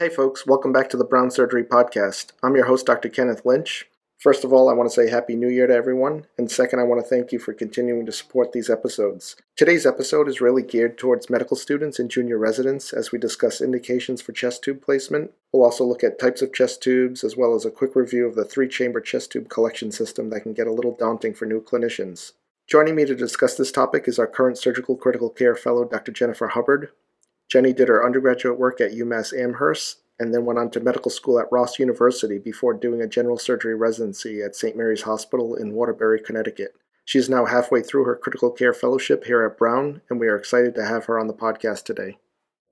Hey, folks, welcome back to the Brown Surgery Podcast. I'm your host, Dr. Kenneth Lynch. First of all, I want to say Happy New Year to everyone, and second, I want to thank you for continuing to support these episodes. Today's episode is really geared towards medical students and junior residents as we discuss indications for chest tube placement. We'll also look at types of chest tubes, as well as a quick review of the three chamber chest tube collection system that can get a little daunting for new clinicians. Joining me to discuss this topic is our current surgical critical care fellow, Dr. Jennifer Hubbard. Jenny did her undergraduate work at UMass Amherst and then went on to medical school at Ross University before doing a general surgery residency at St. Mary's Hospital in Waterbury, Connecticut. She is now halfway through her critical care fellowship here at Brown, and we are excited to have her on the podcast today.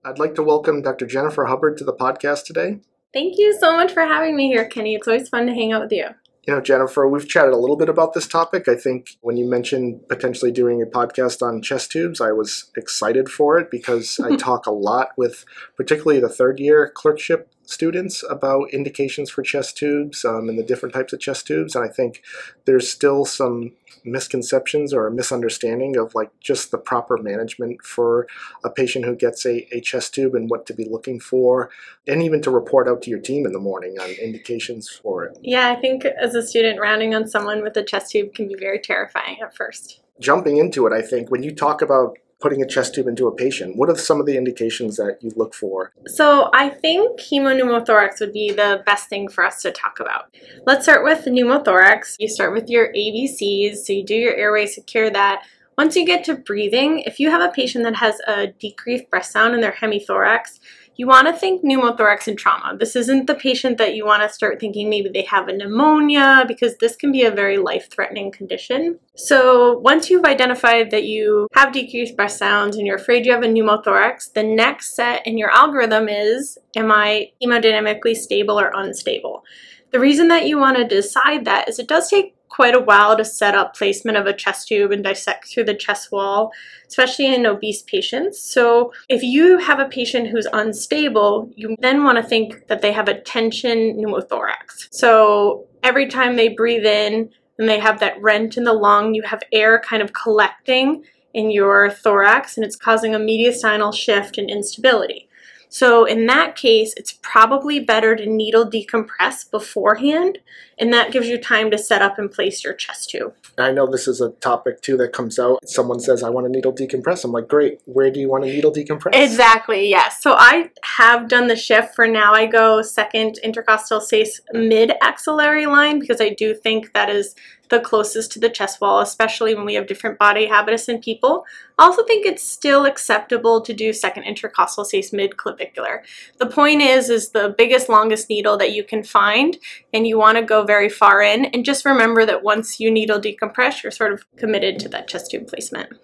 I'd like to welcome Dr. Jennifer Hubbard to the podcast today. Thank you so much for having me here, Kenny. It's always fun to hang out with you. You know, Jennifer, we've chatted a little bit about this topic. I think when you mentioned potentially doing a podcast on chest tubes, I was excited for it because I talk a lot with particularly the third year clerkship students about indications for chest tubes um, and the different types of chest tubes. And I think there's still some misconceptions or a misunderstanding of like just the proper management for a patient who gets a, a chest tube and what to be looking for, and even to report out to your team in the morning on indications for it. Yeah, I think as a student, rounding on someone with a chest tube can be very terrifying at first. Jumping into it, I think when you talk about putting a chest tube into a patient? What are some of the indications that you look for? So I think hemopneumothorax would be the best thing for us to talk about. Let's start with pneumothorax. You start with your ABCs, so you do your airway, secure that. Once you get to breathing, if you have a patient that has a decreased breath sound in their hemithorax, you want to think pneumothorax and trauma. This isn't the patient that you want to start thinking maybe they have a pneumonia because this can be a very life-threatening condition. So once you've identified that you have decreased breath sounds and you're afraid you have a pneumothorax, the next set in your algorithm is, am I hemodynamically stable or unstable? The reason that you want to decide that is it does take quite a while to set up placement of a chest tube and dissect through the chest wall, especially in obese patients. So if you have a patient who's unstable, you then want to think that they have a tension pneumothorax. So every time they breathe in and they have that rent in the lung, you have air kind of collecting in your thorax and it's causing a mediastinal shift and instability. So in that case, it's probably better to needle decompress beforehand, and that gives you time to set up and place your chest tube. I know this is a topic too that comes out. Someone says, I want to needle decompress. I'm like, great. Where do you want to needle decompress? Exactly, yes. So I have done the shift for now. I go second intercostal space mid axillary line because I do think that is the closest to the chest wall, especially when we have different body habitus in people. I also think it's still acceptable to do second intercostal space mid-clavicular. The point is, is the biggest, longest needle that you can find, and you want to go very far in, and just remember that once you needle decompress, you're sort of committed to that chest tube placement.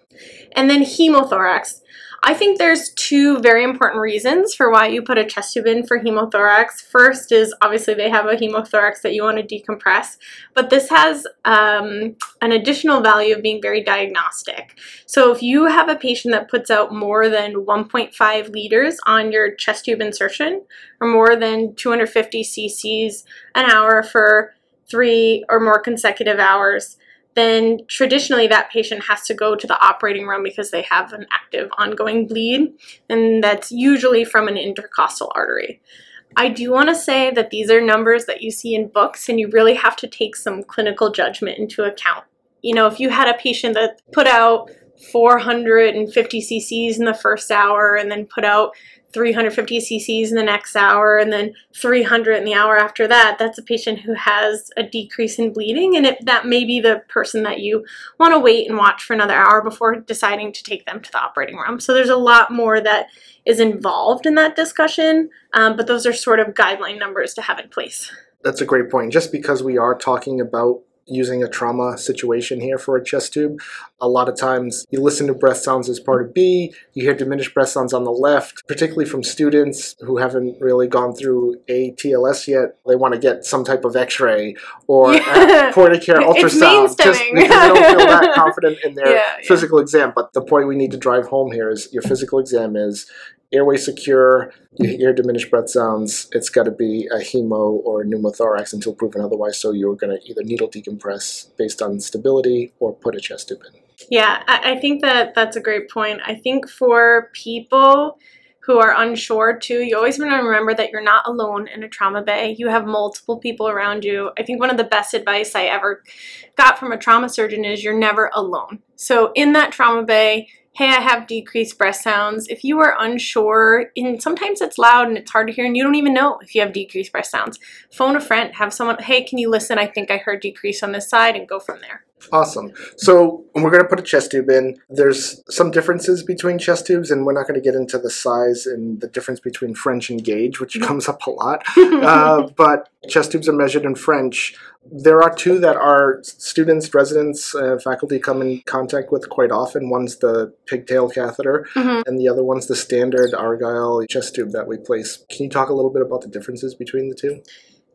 And then hemothorax. I think there's two very important reasons for why you put a chest tube in for hemothorax. First is obviously they have a hemothorax that you want to decompress, but this has um, an additional value of being very diagnostic. So if you have a patient that puts out more than 1.5 liters on your chest tube insertion, or more than 250 cc's an hour for three or more consecutive hours, then traditionally that patient has to go to the operating room because they have an active ongoing bleed, and that's usually from an intercostal artery. I do want to say that these are numbers that you see in books, and you really have to take some clinical judgment into account. You know, if you had a patient that put out 450 cc's in the first hour and then put out 350 cc's in the next hour and then 300 in the hour after that, that's a patient who has a decrease in bleeding and it, that may be the person that you want to wait and watch for another hour before deciding to take them to the operating room. So there's a lot more that is involved in that discussion, um, but those are sort of guideline numbers to have in place. That's a great point. Just because we are talking about using a trauma situation here for a chest tube. A lot of times you listen to breath sounds as part of B, you hear diminished breath sounds on the left, particularly from students who haven't really gone through ATLS yet. They want to get some type of x-ray or yeah. point of care ultrasound just because they don't feel that confident in their yeah, physical yeah. exam. But the point we need to drive home here is your physical exam is airway secure, you hear diminished breath sounds, it's got to be a hemo or a pneumothorax until proven otherwise. So you're going to either needle decompress based on stability or put a chest tube in. Yeah, I think that that's a great point. I think for people who are unsure too, you always want to remember that you're not alone in a trauma bay. You have multiple people around you. I think one of the best advice I ever got from a trauma surgeon is you're never alone. So in that trauma bay, hey, I have decreased breath sounds. If you are unsure, and sometimes it's loud and it's hard to hear, and you don't even know if you have decreased breath sounds, phone a friend, have someone, hey, can you listen? I think I heard decrease on this side, and go from there. Awesome. So we're going to put a chest tube in. There's some differences between chest tubes, and we're not going to get into the size and the difference between French and gauge, which comes up a lot. uh, but chest tubes are measured in French. There are two that our students, residents, uh, faculty come in contact with quite often. One's the pigtail catheter, Mhm. and the other one's the standard Argyle chest tube that we place. Can you talk a little bit about the differences between the two?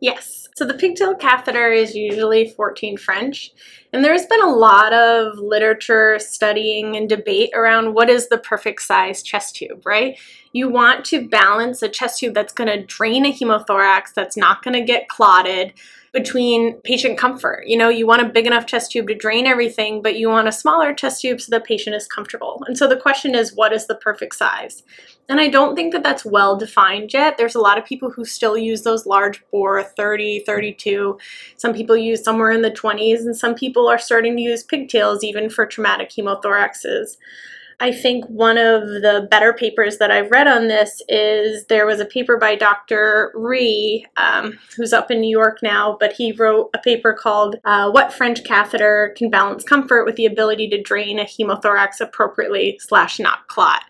Yes. So the pigtail catheter is usually 14 French. And there's been a lot of literature studying and debate around what is the perfect size chest tube, right? You want to balance a chest tube that's going to drain a hemothorax, that's not going to get clotted between patient comfort. You know, you want a big enough chest tube to drain everything, but you want a smaller chest tube so the patient is comfortable. And so the question is, what is the perfect size? And I don't think that that's well defined yet. There's a lot of people who still use those large bore 30, 32. Some people use somewhere in the 20s, and some people are starting to use pigtails even for traumatic hemothoraxes. I think one of the better papers that I've read on this is there was a paper by Dr. Rhee, um, who's up in New York now, but he wrote a paper called uh, What French Catheter Can Balance Comfort with the Ability to Drain a Hemothorax Appropriately slash Not Clot.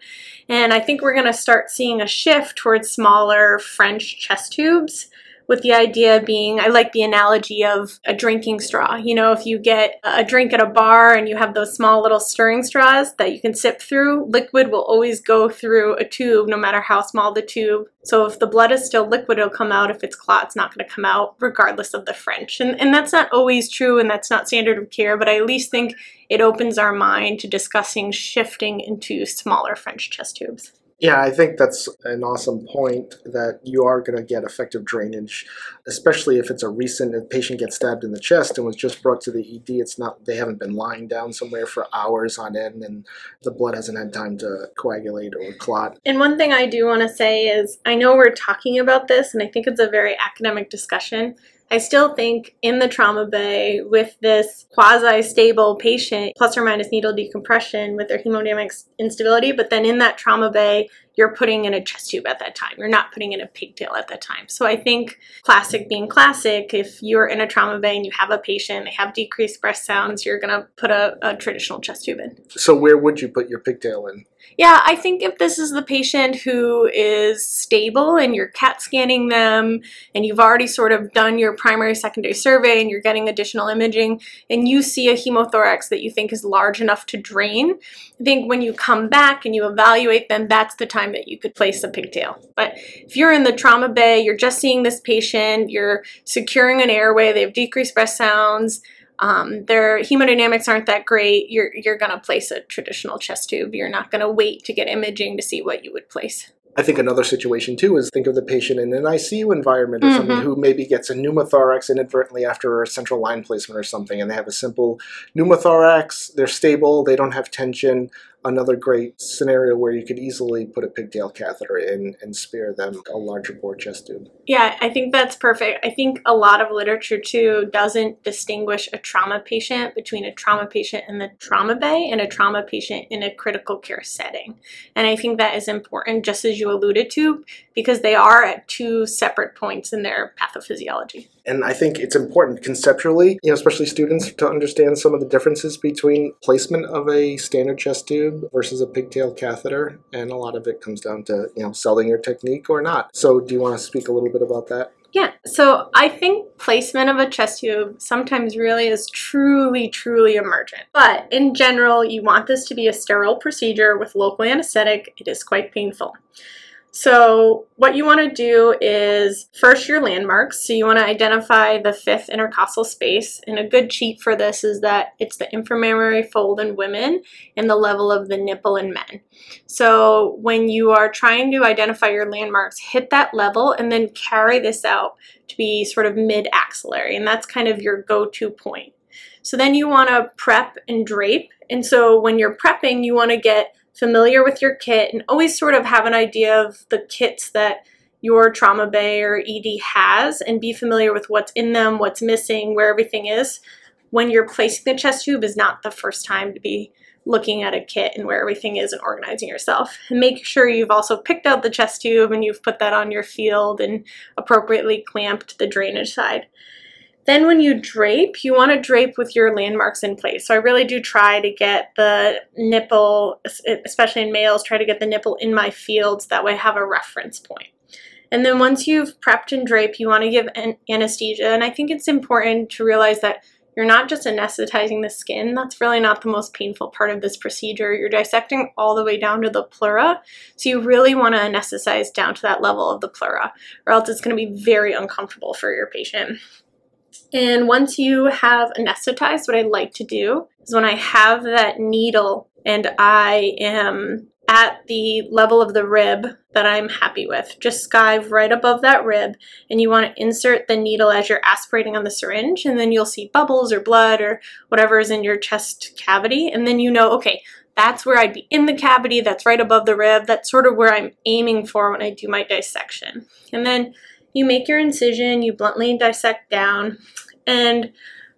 And I think we're going to start seeing a shift towards smaller French chest tubes with the idea being I like the analogy of a drinking straw. You know, if you get a drink at a bar and you have those small little stirring straws that you can sip through, liquid will always go through a tube no matter how small the tube. So if the blood is still liquid, it'll come out. If it's clot, it's not going to come out regardless of the French. And, and that's not always true and that's not standard of care, but I at least think it opens our mind to discussing shifting into smaller French chest tubes. Yeah, I think that's an awesome point that you are going to get effective drainage, especially if it's a recent a patient gets stabbed in the chest and was just brought to the ED. It's not they haven't been lying down somewhere for hours on end, and the blood hasn't had time to coagulate or clot. And one thing I do want to say is I know we're talking about this, and I think it's a very academic discussion. I still think in the trauma bay with this quasi stable patient, plus or minus needle decompression with their hemodynamic instability, but then in that trauma bay, you're putting in a chest tube at that time. You're not putting in a pigtail at that time. So I think classic being classic, if you're in a trauma bay and you have a patient, they have decreased breath sounds, you're going to put a, a traditional chest tube in. So where would you put your pigtail in? Yeah, I think if this is the patient who is stable and you're CAT scanning them and you've already sort of done your primary secondary survey and you're getting additional imaging and you see a hemothorax that you think is large enough to drain, I think when you come back and you evaluate them, that's the time that you could place a pigtail. But if you're in the trauma bay, you're just seeing this patient, you're securing an airway, they have decreased breath sounds, um, their hemodynamics aren't that great, you're, you're going to place a traditional chest tube. You're not going to wait to get imaging to see what you would place. I think another situation too is think of the patient in an ICU environment or something Mhm. who maybe gets a pneumothorax inadvertently after a central line placement or something, and they have a simple pneumothorax. They're stable. They don't have tension. Another great scenario where you could easily put a pigtail catheter in and spare them a larger bore chest tube. Yeah, I think that's perfect. I think a lot of literature too doesn't distinguish a trauma patient between a trauma patient in the trauma bay and a trauma patient in a critical care setting. And I think that is important, just as you alluded to, because they are at two separate points in their pathophysiology. And I think it's important conceptually, you know, especially students, to understand some of the differences between placement of a standard chest tube versus a pigtail catheter. And a lot of it comes down to, you know, Seldinger technique or not. So, do you want to speak a little bit about that? Yeah, so I think placement of a chest tube sometimes really is truly, truly emergent. But in general, you want this to be a sterile procedure with local anesthetic. It is quite painful. So, what you want to do is first your landmarks. So, you want to identify the fifth intercostal space. And a good cheat for this is that it's the inframammary fold in women and the level of the nipple in men. So, when you are trying to identify your landmarks, hit that level and then carry this out to be sort of mid axillary. And that's kind of your go to point. So, then you want to prep and drape. And so, when you're prepping, you want to get familiar with your kit and always sort of have an idea of the kits that your trauma bay or ED has and be familiar with what's in them, what's missing, where everything is. When you're placing the chest tube is not the first time to be looking at a kit and where everything is and organizing yourself. And make sure you've also picked out the chest tube and you've put that on your field and appropriately clamped the drainage side. Then when you drape, you want to drape with your landmarks in place. So I really do try to get the nipple, especially in males, try to get the nipple in my fields. That way I have a reference point. And then once you've prepped and draped, you want to give an anesthesia. And I think it's important to realize that you're not just anesthetizing the skin. That's really not the most painful part of this procedure. You're dissecting all the way down to the pleura. So you really want to anesthetize down to that level of the pleura, or else it's going to be very uncomfortable for your patient. And once you have anesthetized, what I like to do is when I have that needle and I am at the level of the rib that I'm happy with. Just skive right above that rib and you want to insert the needle as you're aspirating on the syringe and then you'll see bubbles or blood or whatever is in your chest cavity and then you know, okay, that's where I'd be in the cavity, that's right above the rib, that's sort of where I'm aiming for when I do my dissection. And then you make your incision, you bluntly dissect down, and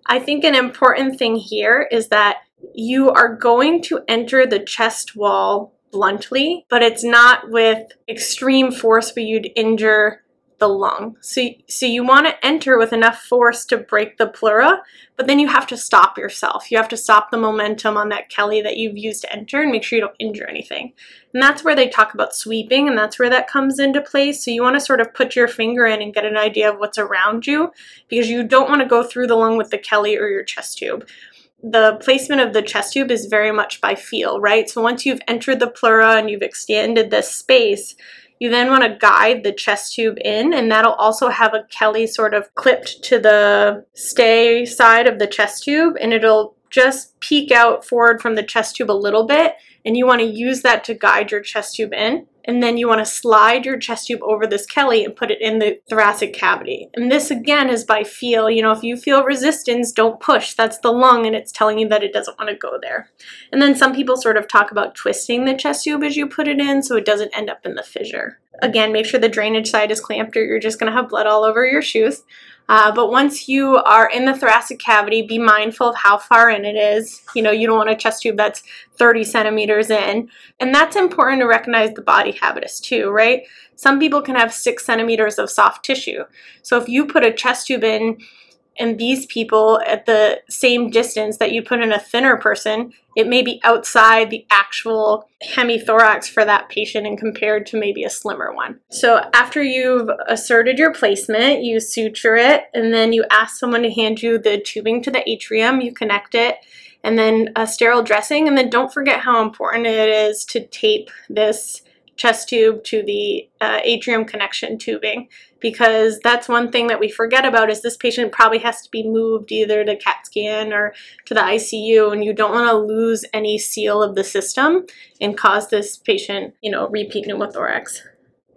I think an important thing here is that you are going to enter the chest wall bluntly, but it's not with extreme force where you'd injure the lung. So, so you want to enter with enough force to break the pleura, but then you have to stop yourself. You have to stop the momentum on that Kelly that you've used to enter and make sure you don't injure anything. And that's where they talk about sweeping, and that's where that comes into place. So you want to sort of put your finger in and get an idea of what's around you because you don't want to go through the lung with the Kelly or your chest tube the placement of the chest tube is very much by feel, right? So once you've entered the pleura and you've extended this space, you then want to guide the chest tube in, and that'll also have a Kelly sort of clipped to the stay side of the chest tube, and it'll just peek out forward from the chest tube a little bit, and you want to use that to guide your chest tube in and then you want to slide your chest tube over this Kelly and put it in the thoracic cavity. And this again is by feel. You know, if you feel resistance, don't push. That's the lung and it's telling you that it doesn't want to go there. And then some people sort of talk about twisting the chest tube as you put it in so it doesn't end up in the fissure. Again, make sure the drainage side is clamped or you're just going to have blood all over your shoes. Uh, but once you are in the thoracic cavity, be mindful of how far in it is. You know, you don't want a chest tube that's 30 centimeters in. And that's important to recognize the body habitus too, right? Some people can have six centimeters of soft tissue. So if you put a chest tube in and these people at the same distance that you put in a thinner person, it may be outside the actual hemithorax for that patient and compared to maybe a slimmer one. So after you've asserted your placement, you suture it and then you ask someone to hand you the tubing to the atrium, you connect it, and then a sterile dressing. And then don't forget how important it is to tape this chest tube to the uh, atrium connection tubing because that's one thing that we forget about is this patient probably has to be moved either to CAT scan or to the ICU and you don't want to lose any seal of the system and cause this patient, you know, repeat pneumothorax.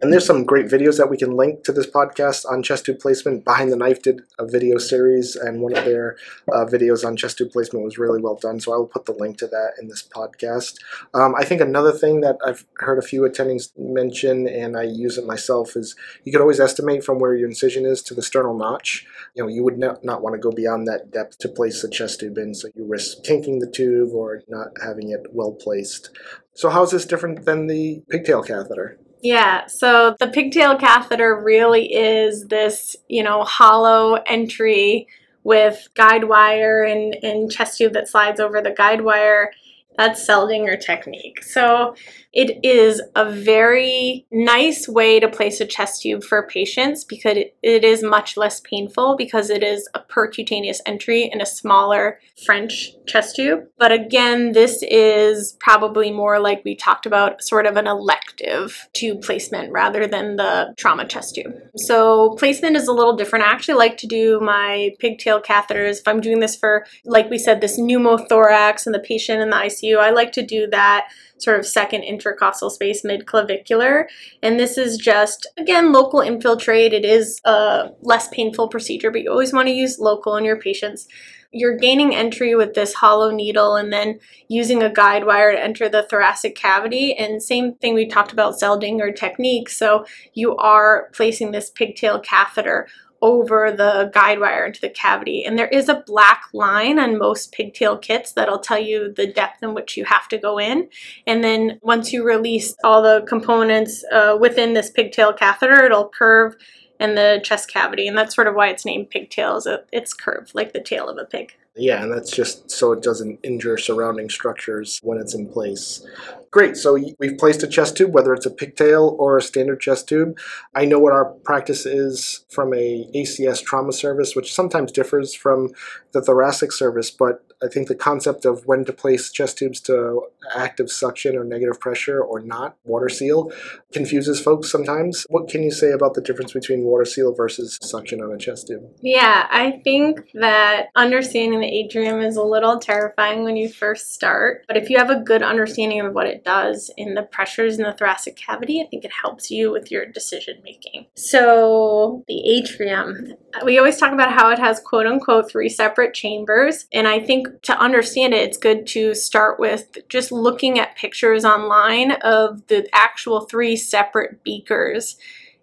And there's some great videos that we can link to this podcast on chest tube placement. Behind the Knife did a video series, and one of their uh, videos on chest tube placement was really well done. So I will put the link to that in this podcast. Um, I think another thing that I've heard a few attendings mention, and I use it myself, is you can always estimate from where your incision is to the sternal notch. You know, you would not, not want to go beyond that depth to place the chest tube in, so you risk kinking the tube or not having it well placed. So how is this different than the pigtail catheter? Yeah, so the pigtail catheter really is this, you know, hollow entry with guide wire and, and chest tube that slides over the guide wire. That's Seldinger technique. So it is a very nice way to place a chest tube for patients because it, is much less painful because it is a percutaneous entry in a smaller French chest tube. But again, this is probably more like we talked about, sort of an elective tube placement rather than the trauma chest tube. So placement is a little different. I actually like to do my pigtail catheters. If I'm doing this for, like we said, this pneumothorax and the patient in the ICU, I like to do that sort of second intercostal space mid-clavicular. And this is just, again, local infiltrate. It is a less painful procedure, but you always want to use local in your patients. you're gaining entry with this hollow needle and then using a guide wire to enter the thoracic cavity. And same thing we talked about Seldinger technique. So you are placing this pigtail catheter over the guide wire into the cavity. And there is a black line on most pigtail kits that'll tell you the depth in which you have to go in. And then once you release all the components uh, within this pigtail catheter, it'll curve in the chest cavity. And that's sort of why it's named pigtails. It's curved like the tail of a pig. Yeah, and that's just so it doesn't injure surrounding structures when it's in place. Great, so we've placed a chest tube, whether it's a pigtail or a standard chest tube. I know what our practice is from a ACS trauma service, which sometimes differs from the thoracic service, but I think the concept of when to place chest tubes to active suction or negative pressure or not, water seal, confuses folks sometimes. What can you say about the difference between water seal versus suction on a chest tube? Yeah, I think that understanding the atrium is a little terrifying when you first start, but if you have a good understanding of what it does in the pressures in the thoracic cavity, I think it helps you with your decision making. So, the atrium, we always talk about how it has quote unquote three separate chambers, and I think to understand it, it's good to start with just looking at pictures online of the actual three separate beakers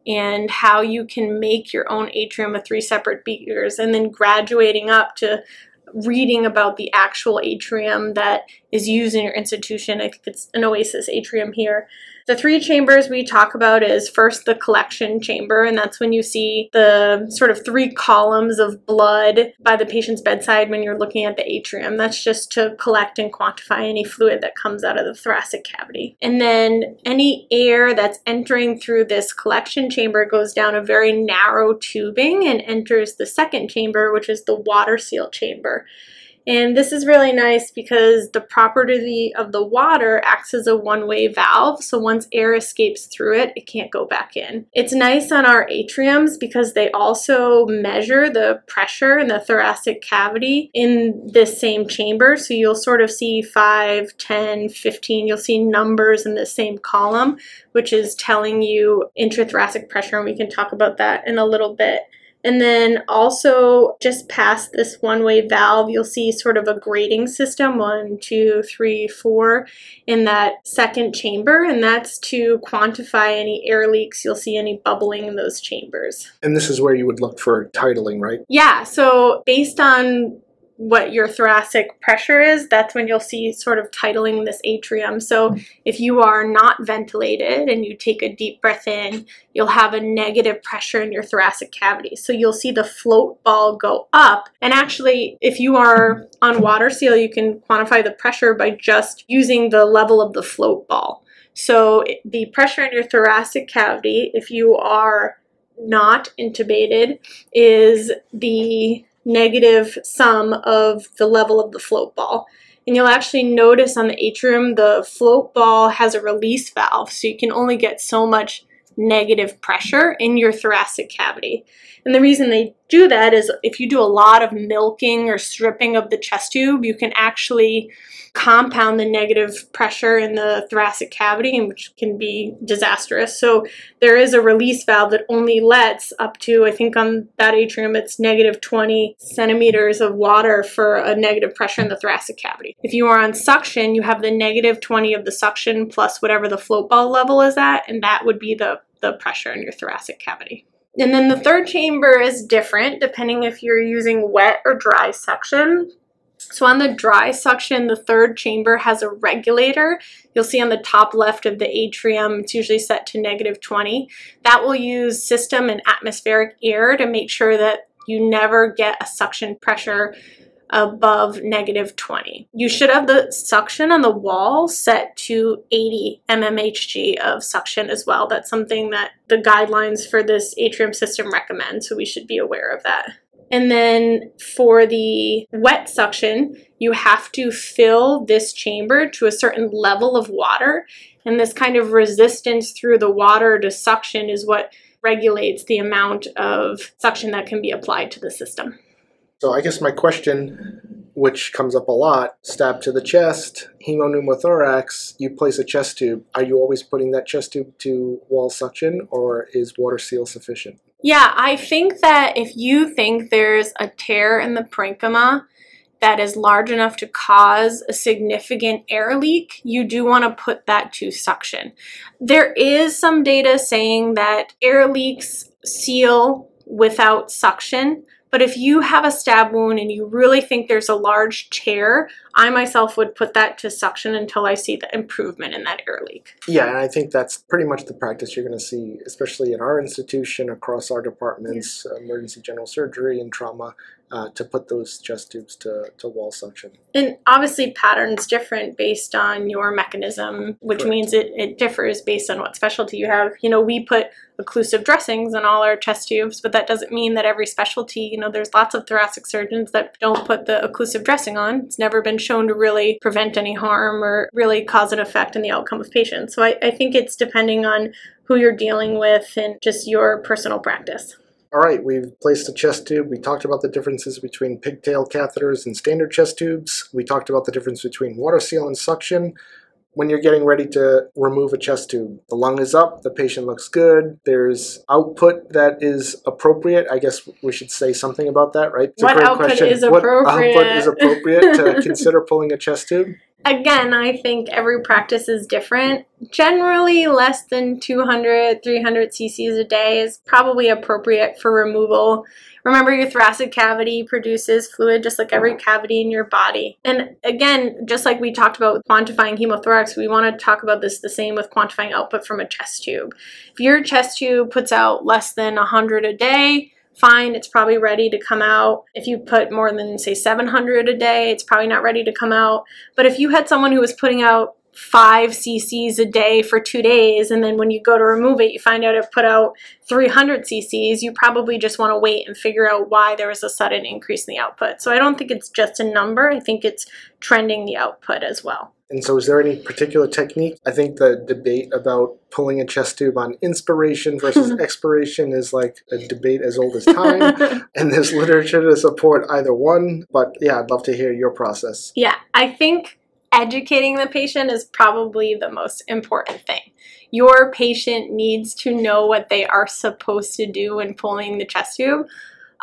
and how you can make your own atrium with three separate beakers and then graduating up to reading about the actual atrium that is used in your institution. I think it's an Oasis atrium here. The three chambers we talk about is first the collection chamber, and that's when you see the sort of three columns of blood by the patient's bedside when you're looking at the atrium. That's just to collect and quantify any fluid that comes out of the thoracic cavity. And then any air that's entering through this collection chamber goes down a very narrow tubing and enters the second chamber, which is the water seal chamber. And this is really nice because the property of the water acts as a one-way valve. So once air escapes through it, it can't go back in. It's nice on our atriums because they also measure the pressure in the thoracic cavity in this same chamber. So you'll sort of see 5, 10, 15, you'll see numbers in the same column, which is telling you intrathoracic pressure. And we can talk about that in a little bit. And then also just past this one-way valve, you'll see sort of a grading system, one, two, three, four, in that second chamber. And that's to quantify any air leaks. You'll see any bubbling in those chambers. And this is where you would look for tidaling, right? Yeah. So based on what your thoracic pressure is, that's when you'll see sort of tidaling this atrium. So if you are not ventilated and you take a deep breath in, you'll have a negative pressure in your thoracic cavity. So you'll see the float ball go up. And actually, if you are on water seal, you can quantify the pressure by just using the level of the float ball. So the pressure in your thoracic cavity, if you are not intubated, is the negative sum of the level of the float ball. And you'll actually notice on the atrium, the float ball has a release valve, so you can only get so much negative pressure in your thoracic cavity. And the reason they do that is if you do a lot of milking or stripping of the chest tube, you can actually compound the negative pressure in the thoracic cavity, which can be disastrous. So there is a release valve that only lets up to, I think on that atrium, it's negative 20 centimeters of water for a negative pressure in the thoracic cavity. If you are on suction, you have the negative 20 of the suction plus whatever the float ball level is at, and that would be the, the pressure in your thoracic cavity. And then the third chamber is different depending if you're using wet or dry suction. So on the dry suction, the third chamber has a regulator. You'll see on the top left of the atrium, it's usually set to negative 20. That will use system and atmospheric air to make sure that you never get a suction pressure above negative 20. You should have the suction on the wall set to 80 mmHg of suction as well. That's something that the guidelines for this atrium system recommend, so we should be aware of that. And then for the wet suction, you have to fill this chamber to a certain level of water. And this kind of resistance through the water to suction is what regulates the amount of suction that can be applied to the system. So I guess my question, which comes up a lot, stab to the chest, hemopneumothorax, you place a chest tube. Are you always putting that chest tube to wall suction or is water seal sufficient? Yeah, I think that if you think there's a tear in the parenchyma that is large enough to cause a significant air leak, you do want to put that to suction. There is some data saying that air leaks seal without suction, but if you have a stab wound and you really think there's a large tear, I myself would put that to suction until I see the improvement in that air leak. Yeah, and I think that's pretty much the practice you're going to see, especially in our institution, across our departments, yeah. emergency general surgery and trauma uh, to put those chest tubes to, to wall suction. And obviously, pattern's different based on your mechanism, which Correct. means it, it differs based on what specialty you have. You know, we put occlusive dressings on all our chest tubes, but that doesn't mean that every specialty, you know, there's lots of thoracic surgeons that don't put the occlusive dressing on. It's never been shown to really prevent any harm or really cause an effect in the outcome of patients. So I, I think it's depending on who you're dealing with and just your personal practice. All right, we've placed a chest tube. We talked about the differences between pigtail catheters and standard chest tubes. We talked about the difference between water seal and suction. When you're getting ready to remove a chest tube, the lung is up, the patient looks good, there's output that is appropriate. I guess we should say something about that, right? It's what output question. is appropriate? What output is appropriate to consider pulling a chest tube? Again, I think every practice is different. Generally, less than 200, 300 cc's a day is probably appropriate for removal. Remember, your thoracic cavity produces fluid just like every cavity in your body. And again, just like we talked about with quantifying hemothorax, we want to talk about this the same with quantifying output from a chest tube. If your chest tube puts out less than 100 a day, fine, it's probably ready to come out. If you put more than, say, 700 a day, it's probably not ready to come out. But if you had someone who was putting out five cc's a day for two days and then when you go to remove it you find out it put out 300 cc's you probably just want to wait and figure out why there was a sudden increase in the output so i don't think it's just a number i think it's trending the output as well and so, is there any particular technique? I think the debate about pulling a chest tube on inspiration versus expiration is like a debate as old as time. and there's literature to support either one. But yeah, I'd love to hear your process. Yeah, I think educating the patient is probably the most important thing. Your patient needs to know what they are supposed to do when pulling the chest tube.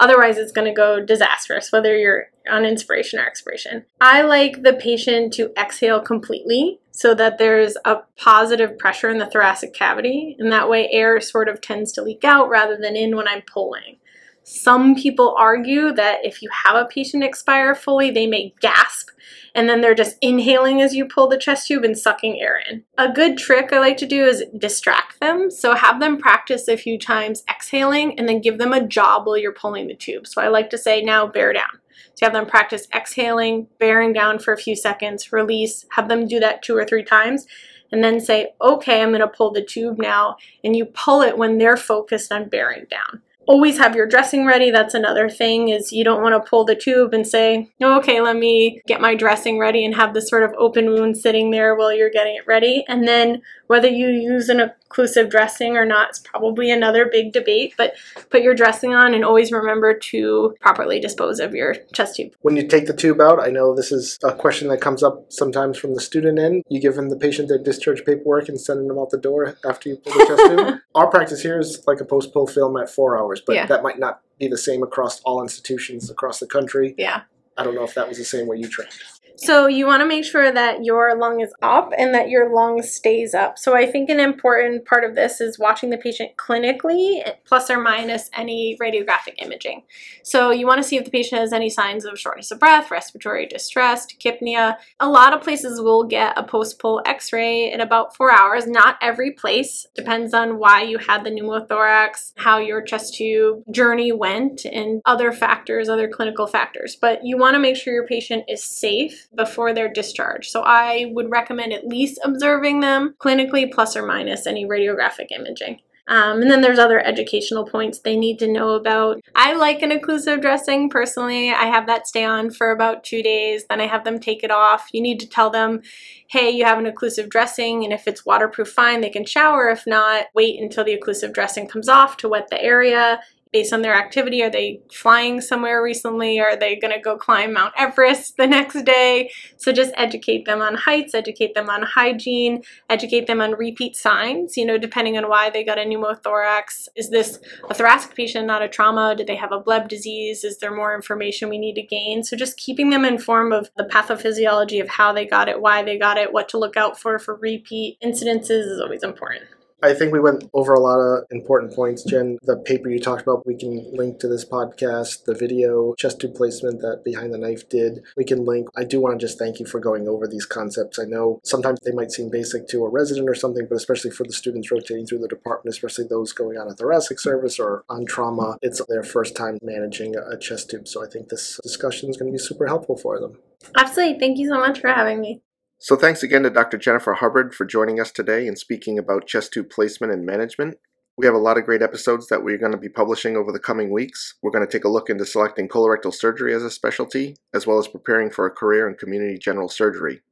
Otherwise, it's going to go disastrous, whether you're on inspiration or expiration. I like the patient to exhale completely so that there's a positive pressure in the thoracic cavity, and that way air sort of tends to leak out rather than in when I'm pulling. Some people argue that if you have a patient expire fully, they may gasp and then they're just inhaling as you pull the chest tube and sucking air in. A good trick I like to do is distract them. So have them practice a few times exhaling and then give them a job while you're pulling the tube. So I like to say, now bear down. So have them practice exhaling, bearing down for a few seconds, release, have them do that two or three times and then say, okay, I'm to pull the tube now. And you pull it when they're focused on bearing down always have your dressing ready. That's another thing is you don't want to pull the tube and say, okay, let me get my dressing ready and have this sort of open wound sitting there while you're getting it ready. And then whether you use an occlusive dressing or not is probably another big debate, but put your dressing on and always remember to properly dispose of your chest tube. When you take the tube out, I know this is a question that comes up sometimes from the student end. You give them the patient their discharge paperwork and send them out the door after you pull the chest tube. Our practice here is like a post-pull film at four hours, but yeah. that might not be the same across all institutions across the country. Yeah. I don't know if that was the same way you trained. So you want to make sure that your lung is up and that your lung stays up. So I think an important part of this is watching the patient clinically, eh, plus or minus any radiographic imaging. So you want to see if the patient has any signs of shortness of breath, respiratory distress, tachypnea. A lot of places will get a post-pull x-ray in about four hours. Not every place. Depends on why you had the pneumothorax, how your chest tube journey went, and other factors, other clinical factors. But you want to make sure your patient is safe before they're discharged. So I would recommend at least observing them clinically plus or minus any radiographic imaging. Um, and then there's other educational points they need to know about. I like an occlusive dressing personally. I have that stay on for about two days, then I have them take it off. You need to tell them, hey, you have an occlusive dressing, and if it's waterproof, fine, they can shower. If not, wait until the occlusive dressing comes off to wet the area based on their activity. Are they flying somewhere recently? Are they going to go climb Mount Everest the next day? So just educate them on heights, educate them on hygiene, educate them on repeat signs, you know, depending on why they got a pneumothorax. Is this a thoracic patient, not a trauma? Do they have a bleb disease? Is there more information we need to gain? So just keeping them informed of the pathophysiology of how they got it, why they got it, what to look out for for repeat incidences is always important. I think we went over a lot of important points, Jen. The paper you talked about, we can link to this podcast, the video, chest tube placement that Behind the Knife did. We can link. I do want to just thank you for going over these concepts. I know sometimes they might seem basic to a resident or something, but especially for the students rotating through the department, especially those going on a thoracic service or on trauma, it's their first time managing a chest tube. So I think this discussion is going to be super helpful for them. Absolutely. Thank you so much for having me. So thanks again to Dr. Jennifer Hubbard for joining us today and speaking about chest tube placement and management. We have a lot of great episodes that we're going to be publishing over the coming weeks. We're going to take a look into selecting colorectal surgery as a specialty, as well as preparing for a career in community general surgery.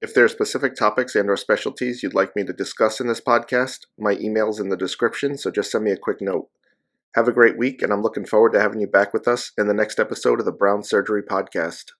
If there are specific topics and or specialties you'd like me to discuss in this podcast, my email's in the description, so just send me a quick note. Have a great week, and I'm looking forward to having you back with us in the next episode of the Brown Surgery Podcast.